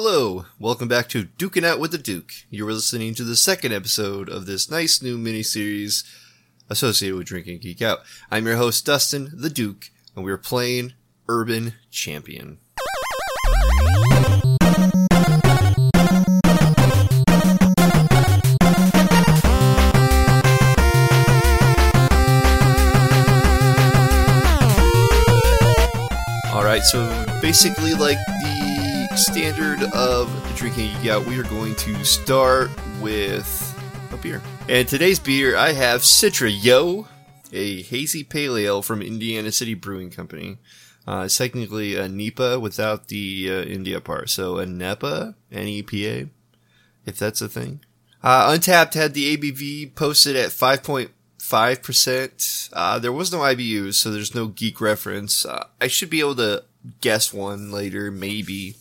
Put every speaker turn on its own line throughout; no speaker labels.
Hello, welcome back to Duking Out with the Duke. You're listening to the second episode of this nice new mini-series associated with Drinking Geek Out. I'm your host, Dustin, the Duke, and we're playing Urban Champion. Alright, so basically, like standard of Drinking Out, we are going to start with a beer. And today's beer, I have Citra Yo, a hazy pale ale from Indiana City Brewing Company. Uh, it's technically a NEPA without the uh, India part, so a NEPA, N-E-P-A, if that's a thing. Uh, Untappd had the ABV posted at 5.5%. Uh, there was no IBUs, so there's no geek reference. Uh, I should be able to guess one later, maybe.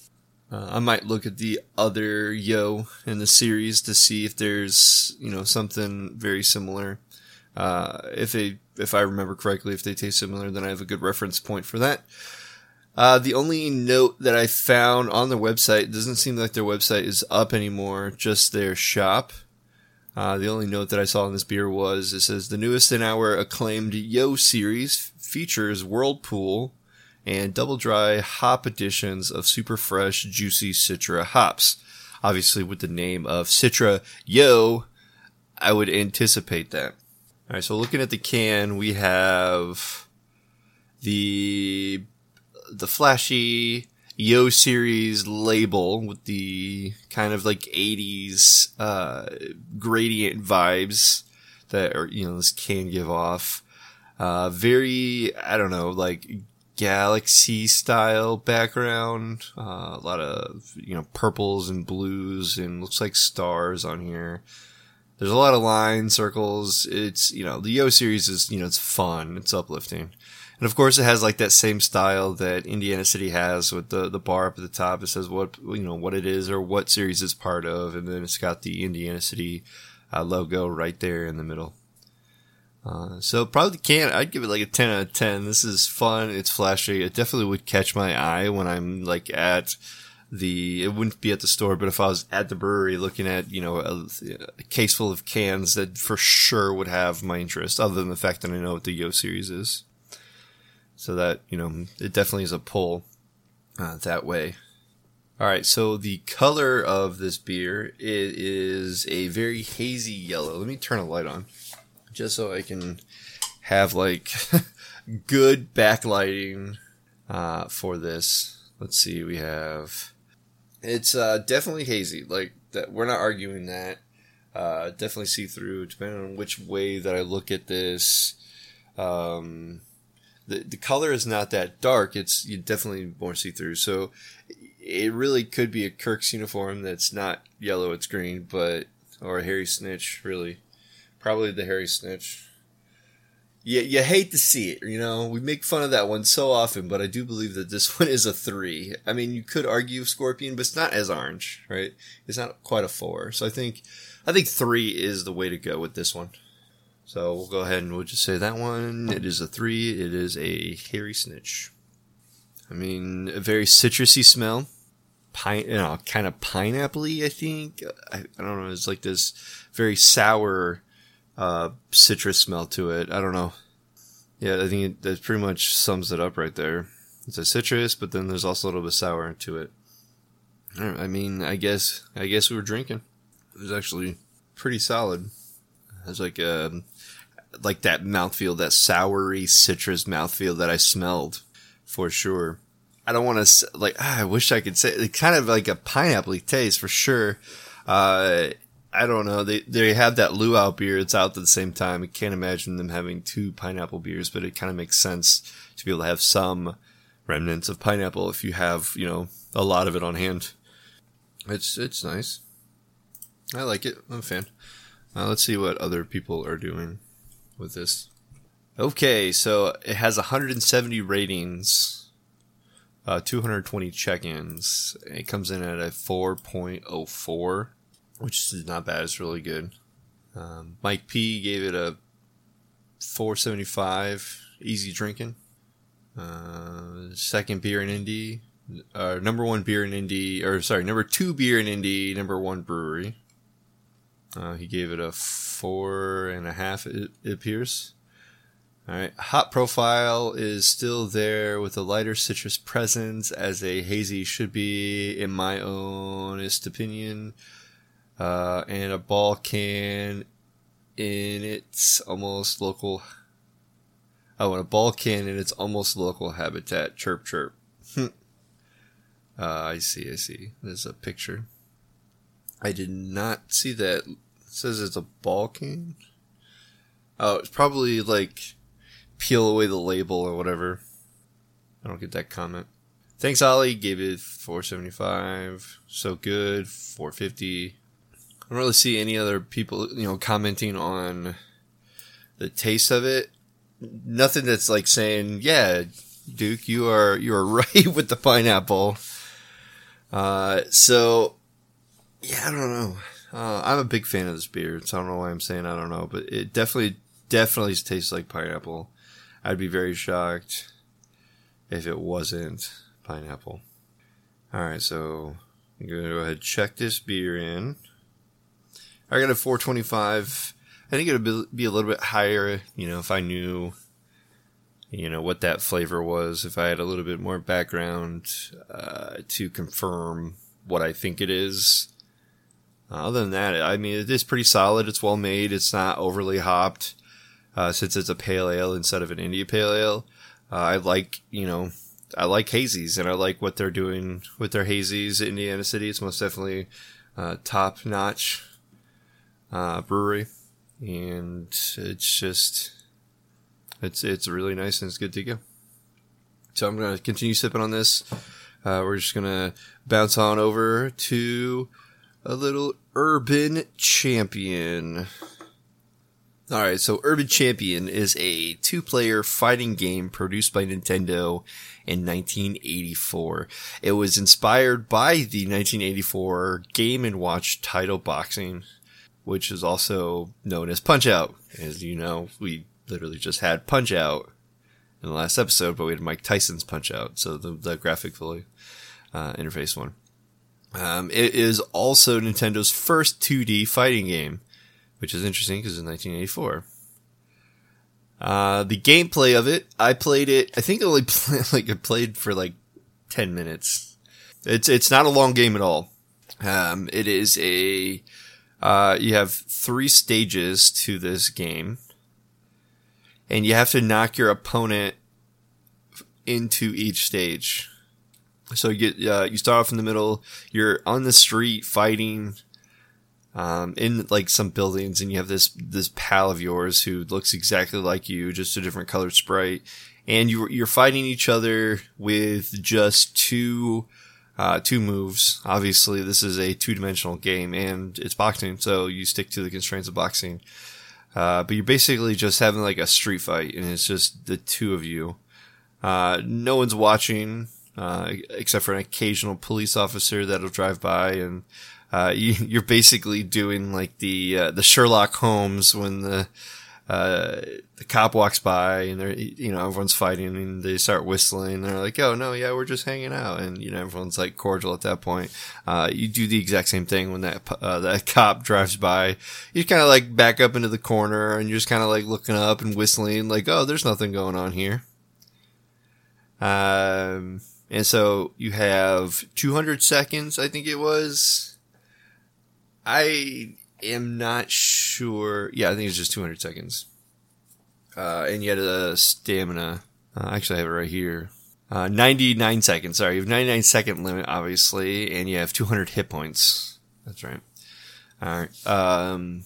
Uh, I might look at the other Yo in the series to see if there's, you know, something very similar. Uh, if they, if I remember correctly, if they taste similar, then I have a good reference point for that. Uh, the only note that I found on their website it doesn't seem like their website is up anymore, just their shop. Uh, the only note that I saw on this beer was it says the newest in our acclaimed Yo series features Whirlpool and double dry hop editions of super fresh, juicy Citra hops. Obviously, with the name of Citra Yo, I would anticipate that. All right, so looking at the can, we have the the flashy Yo series label with the kind of like 80s uh, gradient vibes that are you know this can give off. Uh, very I don't know like galaxy style background. Uh, a lot of you know purples and blues and looks like stars on here. There's a lot of lines, circles. It's you know the Yo series is you know it's fun, it's uplifting. And of course, it has like that same style that Indiana City has with the, the bar up at the top. It says what, you know, what it is or what series it's part of. And then it's got the Indiana City uh, logo right there in the middle. Uh, so probably can't. I'd give it like a 10 out of 10. This is fun. It's flashy. It definitely would catch my eye when I'm like at the, it wouldn't be at the store, but if I was at the brewery looking at, you know, a, a case full of cans that for sure would have my interest other than the fact that I know what the Yo series is. So that, you know, it definitely is a pull uh, that way. All right, so the color of this beer it is a very hazy yellow. Let me turn a light on just so I can have like good backlighting uh, for this. Let's see, we have it's uh, definitely hazy. Like that, we're not arguing that. Uh, definitely see through, depending on which way that I look at this. Um, the the color is not that dark. It's you definitely more see through. So it really could be a Kirk's uniform that's not yellow, it's green, but or a hairy snitch. Really, probably the hairy snitch. You, you hate to see it, you know. We make fun of that one so often, but I do believe that this one is a three. I mean, you could argue Scorpion, but it's not as orange, right? It's not quite a four. So I think, I think three is the way to go with this one. So we'll go ahead and we'll just say that one. It is a three. It is a hairy snitch. I mean, a very citrusy smell. Pine, you know, kind of pineapple I think. I, I don't know. It's like this very sour, uh, citrus smell to it. I don't know. Yeah, I think it, that pretty much sums it up right there. It's a citrus, but then there's also a little bit sour to it. I mean, I guess, I guess we were drinking. It was actually pretty solid. It was like, um, like that mouthfeel, that soury citrus mouthfeel that I smelled for sure. I don't want to like. Ah, I wish I could say it kind of like a pineapple taste for sure. Uh, I don't know. They they have that luau beer. It's out at the same time. I can't imagine them having two pineapple beers, but it kind of makes sense to be able to have some remnants of pineapple if you have you know a lot of it on hand. It's it's nice. I like it. I'm a fan. Uh, let's see what other people are doing with this. Okay, so it has 170 ratings, uh, 220 check-ins. It comes in at a 4.04, which is not bad. It's really good. Um, Mike P gave it a 475, easy drinking. Uh, second beer in Indy, uh, number one beer in Indy, or sorry, number two beer in Indy, number one brewery. Uh, he gave it a four and a half, it, it appears. All right, Hot profile is still there with a lighter citrus presence as a hazy should be, in my honest opinion. Uh, and a ball can in its almost local. Oh, and a ball can in its almost local habitat. Chirp, chirp. uh, I see, I see. There's a picture. I did not see that. It says it's a ball can. Oh, it's probably like peel away the label or whatever. I don't get that comment. Thanks, Ollie. Gave it 475. So good. 450. I don't really see any other people, you know, commenting on the taste of it. Nothing that's like saying, "Yeah, Duke, you are you are right with the pineapple." Uh, so yeah, I don't know. Uh, I'm a big fan of this beer, so I don't know why I'm saying I don't know, but it definitely definitely tastes like pineapple. I'd be very shocked if it wasn't pineapple. All right, so I'm gonna go ahead and check this beer in. I got a 425. I think it would be a little bit higher, you know, if I knew, you know, what that flavor was. If I had a little bit more background uh, to confirm what I think it is. Uh, other than that, I mean, it is pretty solid. It's well made. It's not overly hopped. Uh, since it's a pale ale instead of an India pale ale, uh, I like, you know, I like hazies and I like what they're doing with their hazies in Indiana City. It's most definitely uh, top notch uh, brewery, and it's just it's it's really nice and it's good to go. So I'm gonna continue sipping on this. Uh, we're just gonna bounce on over to a little Urban Champion. All right, so Urban Champion is a two-player fighting game produced by Nintendo in 1984. It was inspired by the 1984 Game and Watch title boxing which is also known as Punch Out. As you know, we literally just had Punch Out in the last episode, but we had Mike Tyson's Punch Out, so the, the graphically uh, interface one. Um, it is also Nintendo's first 2D fighting game, which is interesting because it's 1984. Uh, the gameplay of it, I played it. I think I only play, like I played for like 10 minutes. It's it's not a long game at all. Um, it is a uh, you have three stages to this game, and you have to knock your opponent into each stage. So you get uh, you start off in the middle. You're on the street fighting um, in like some buildings, and you have this this pal of yours who looks exactly like you, just a different colored sprite, and you you're fighting each other with just two uh, two moves. Obviously, this is a two dimensional game and it's boxing, so you stick to the constraints of boxing. Uh, but you're basically just having like a street fight and it's just the two of you. Uh, no one's watching, uh, except for an occasional police officer that'll drive by and, uh, you, are basically doing like the, uh, the Sherlock Holmes when the, uh, the cop walks by and they're, you know, everyone's fighting and they start whistling. They're like, oh, no, yeah, we're just hanging out. And, you know, everyone's like cordial at that point. Uh, you do the exact same thing when that, uh, that cop drives by. You kind of like back up into the corner and you're just kind of like looking up and whistling like, oh, there's nothing going on here. Um, and so you have 200 seconds, I think it was. I am not sure. Yeah, I think it's just 200 seconds. Uh, and you had a stamina. Uh, actually, I have it right here. Uh, 99 seconds. Sorry, you have 99 second limit, obviously, and you have 200 hit points. That's right. All right. Um,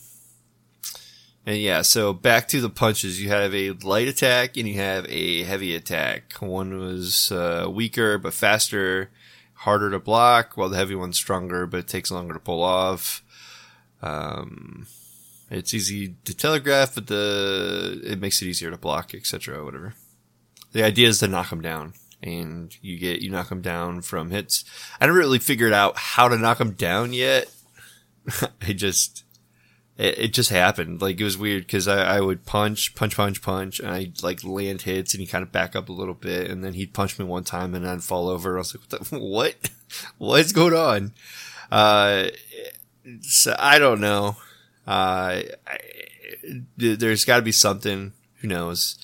and yeah, so back to the punches. You have a light attack and you have a heavy attack. One was uh, weaker but faster, harder to block, while the heavy one's stronger but it takes longer to pull off. Um, it's easy to telegraph, but the it makes it easier to block, etc. Whatever. The idea is to knock them down, and you get you knock them down from hits. I haven't really figured out how to knock them down yet. I just it, it just happened. Like it was weird because I, I would punch, punch, punch, punch, and I like land hits, and he kind of back up a little bit, and then he'd punch me one time, and I'd fall over. I was like, what? The, what? What's going on? Uh, so I don't know. Uh, I, there's got to be something. Who knows?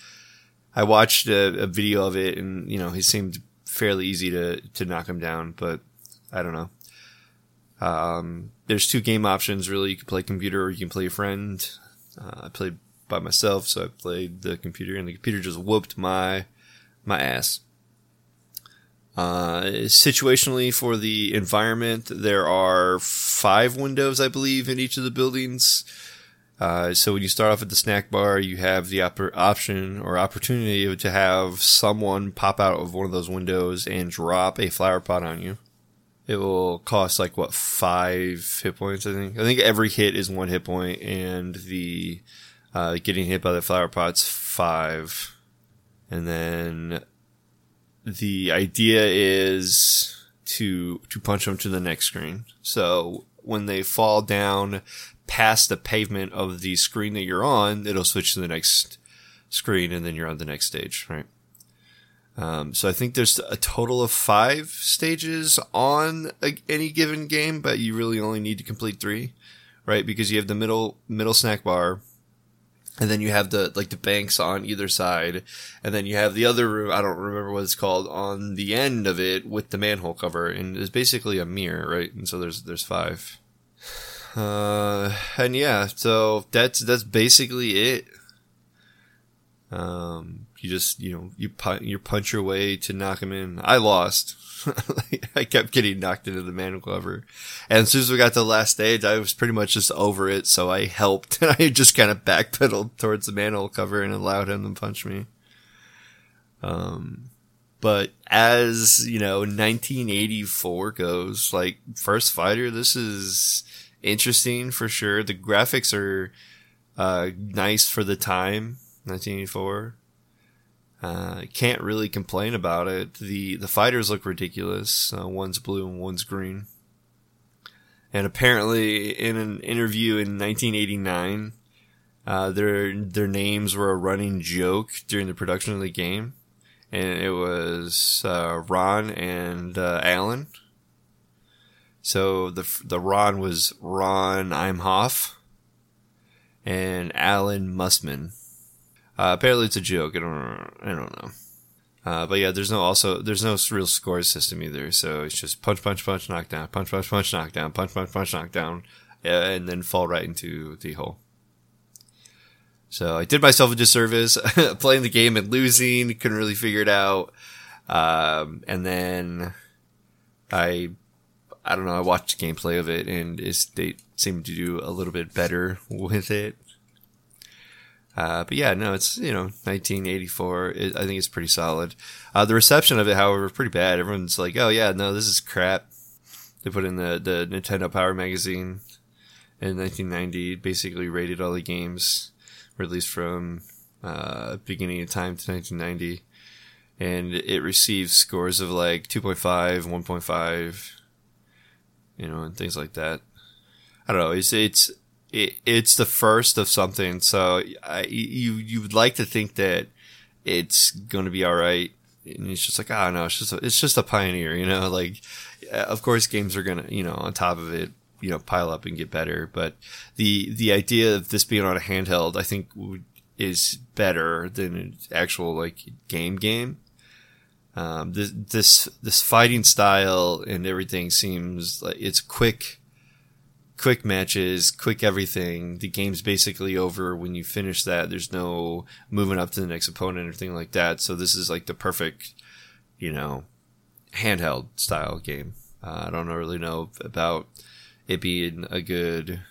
I watched a, a, video of it, and you know, he seemed fairly easy to to knock him down, but I don't know. Um, there's two game options really. You can play computer or you can play a friend. Uh, I played by myself, so I played the computer, and the computer just whooped my my ass. Uh, situationally for the environment, there are five windows, I believe, in each of the buildings. Uh, so when you start off at the snack bar, you have the op- option or opportunity to have someone pop out of one of those windows and drop a flower pot on you. It will cost like what five hit points, I think. I think every hit is one hit point, and the uh, getting hit by the flower pot's five. And then the idea is to to punch them to the next screen. So when they fall down past the pavement of the screen that you're on, it'll switch to the next screen, and then you're on the next stage, right? Um, so I think there's a total of five stages on a, any given game, but you really only need to complete three, right? Because you have the middle middle snack bar, and then you have the like the banks on either side, and then you have the other room. I don't remember what it's called on the end of it with the manhole cover, and it's basically a mirror, right? And so there's there's five. Uh, and yeah, so that's that's basically it. Um, you just you know you you punch your way to knock him in. I lost. I kept getting knocked into the manhole cover. And as soon as we got to the last stage, I was pretty much just over it. So I helped and I just kind of backpedaled towards the manhole cover and allowed him to punch me. Um, but as, you know, 1984 goes, like first fighter, this is interesting for sure. The graphics are, uh, nice for the time, 1984. Uh, can't really complain about it. The the fighters look ridiculous. Uh, one's blue and one's green. And apparently, in an interview in 1989, uh, their their names were a running joke during the production of the game, and it was uh, Ron and uh, Alan. So the the Ron was Ron Imhoff, and Alan Musman. Uh, apparently, it's a joke. I don't. I don't know. Uh, but yeah, there's no also there's no real score system either. So it's just punch, punch, punch, knock down, punch, punch, punch, knock down, punch, punch, punch, knock down, and then fall right into the hole. So I did myself a disservice playing the game and losing. Couldn't really figure it out. Um, and then I, I don't know. I watched gameplay of it, and they seemed to do a little bit better with it. Uh, but yeah, no, it's you know 1984. It, I think it's pretty solid. Uh, the reception of it, however, pretty bad. Everyone's like, "Oh yeah, no, this is crap." They put in the the Nintendo Power magazine in 1990, basically rated all the games released from uh, beginning of time to 1990, and it received scores of like 2.5, 1.5, you know, and things like that. I don't know. It's it's it, it's the first of something. So I, you you would like to think that it's going to be all right. And it's just like, oh no, it's just a, it's just a pioneer, you know. Like, of course, games are gonna, you know, on top of it, you know, pile up and get better. But the the idea of this being on a handheld, I think, is better than an actual like game game. Um, this this this fighting style and everything seems like it's quick quick matches, quick everything. The game's basically over when you finish that. There's no moving up to the next opponent or anything like that. So this is like the perfect, you know, handheld style game. Uh, I don't really know about it being a good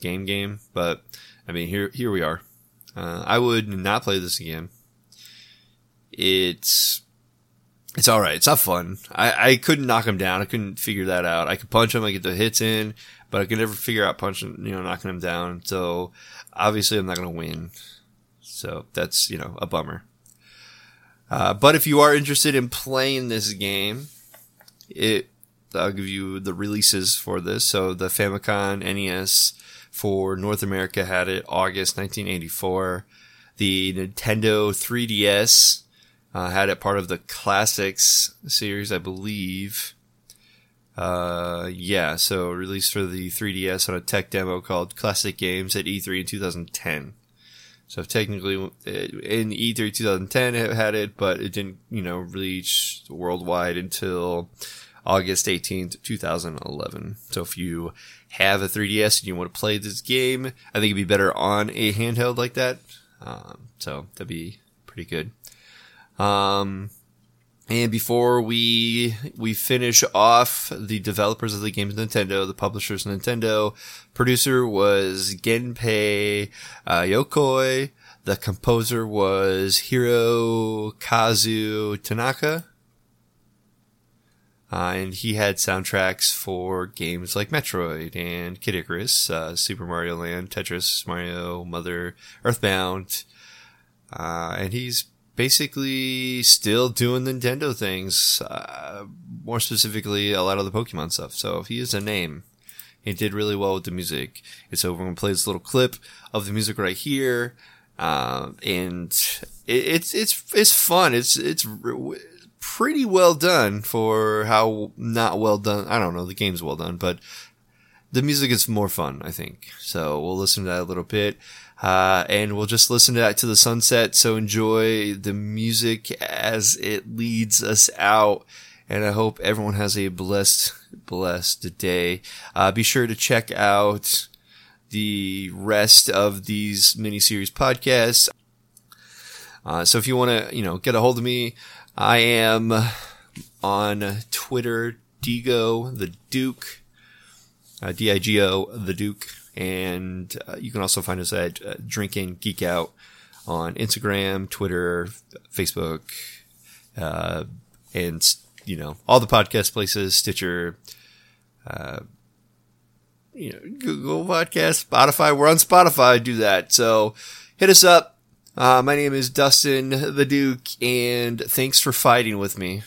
game game, but I mean here here we are. Uh, I would not play this again. It's it's all right. It's not fun. I, I couldn't knock him down. I couldn't figure that out. I could punch him. I get the hits in but I could never figure out punching, you know, knocking him down. So obviously I'm not going to win. So that's, you know, a bummer. Uh, but if you are interested in playing this game, it, I'll give you the releases for this. So the Famicom, NES, for North America had it August 1984. The Nintendo 3DS uh, had it part of the Classics series, I believe. Uh, yeah, so released for the 3DS on a tech demo called Classic Games at E3 in 2010. So technically, in E3 2010 it had it, but it didn't, you know, reach worldwide until August 18th, 2011. So if you have a 3DS and you want to play this game, I think it'd be better on a handheld like that. Um, so that'd be pretty good. Um, and before we we finish off the developers of the games Nintendo, the publishers Nintendo, producer was Gunpei uh, Yokoi. The composer was Hirokazu Tanaka. Uh, and he had soundtracks for games like Metroid and Kid Icarus, uh, Super Mario Land, Tetris, Mario, Mother, Earthbound. Uh, and he's basically still doing Nintendo things, uh, more specifically, a lot of the Pokemon stuff. So he is a name. He did really well with the music. And so we're going to play this little clip of the music right here. Um, and it, it's, it's, it's fun. It's, it's pretty well done for how not well done. I don't know. The game's well done, but the music is more fun, I think. So we'll listen to that a little bit. Uh, and we'll just listen to that to the sunset. So enjoy the music as it leads us out. And I hope everyone has a blessed, blessed day. Uh, be sure to check out the rest of these mini-series podcasts. Uh, so if you want to, you know, get a hold of me, I am on Twitter, Digo the Duke, uh, D-I-G-O the Duke and uh, you can also find us at uh, Drinking Geek Out on Instagram, Twitter, Facebook, uh, and you know all the podcast places, Stitcher, uh, you know Google Podcast, Spotify. We're on Spotify. Do that. So hit us up. Uh, my name is Dustin the Duke, and thanks for fighting with me.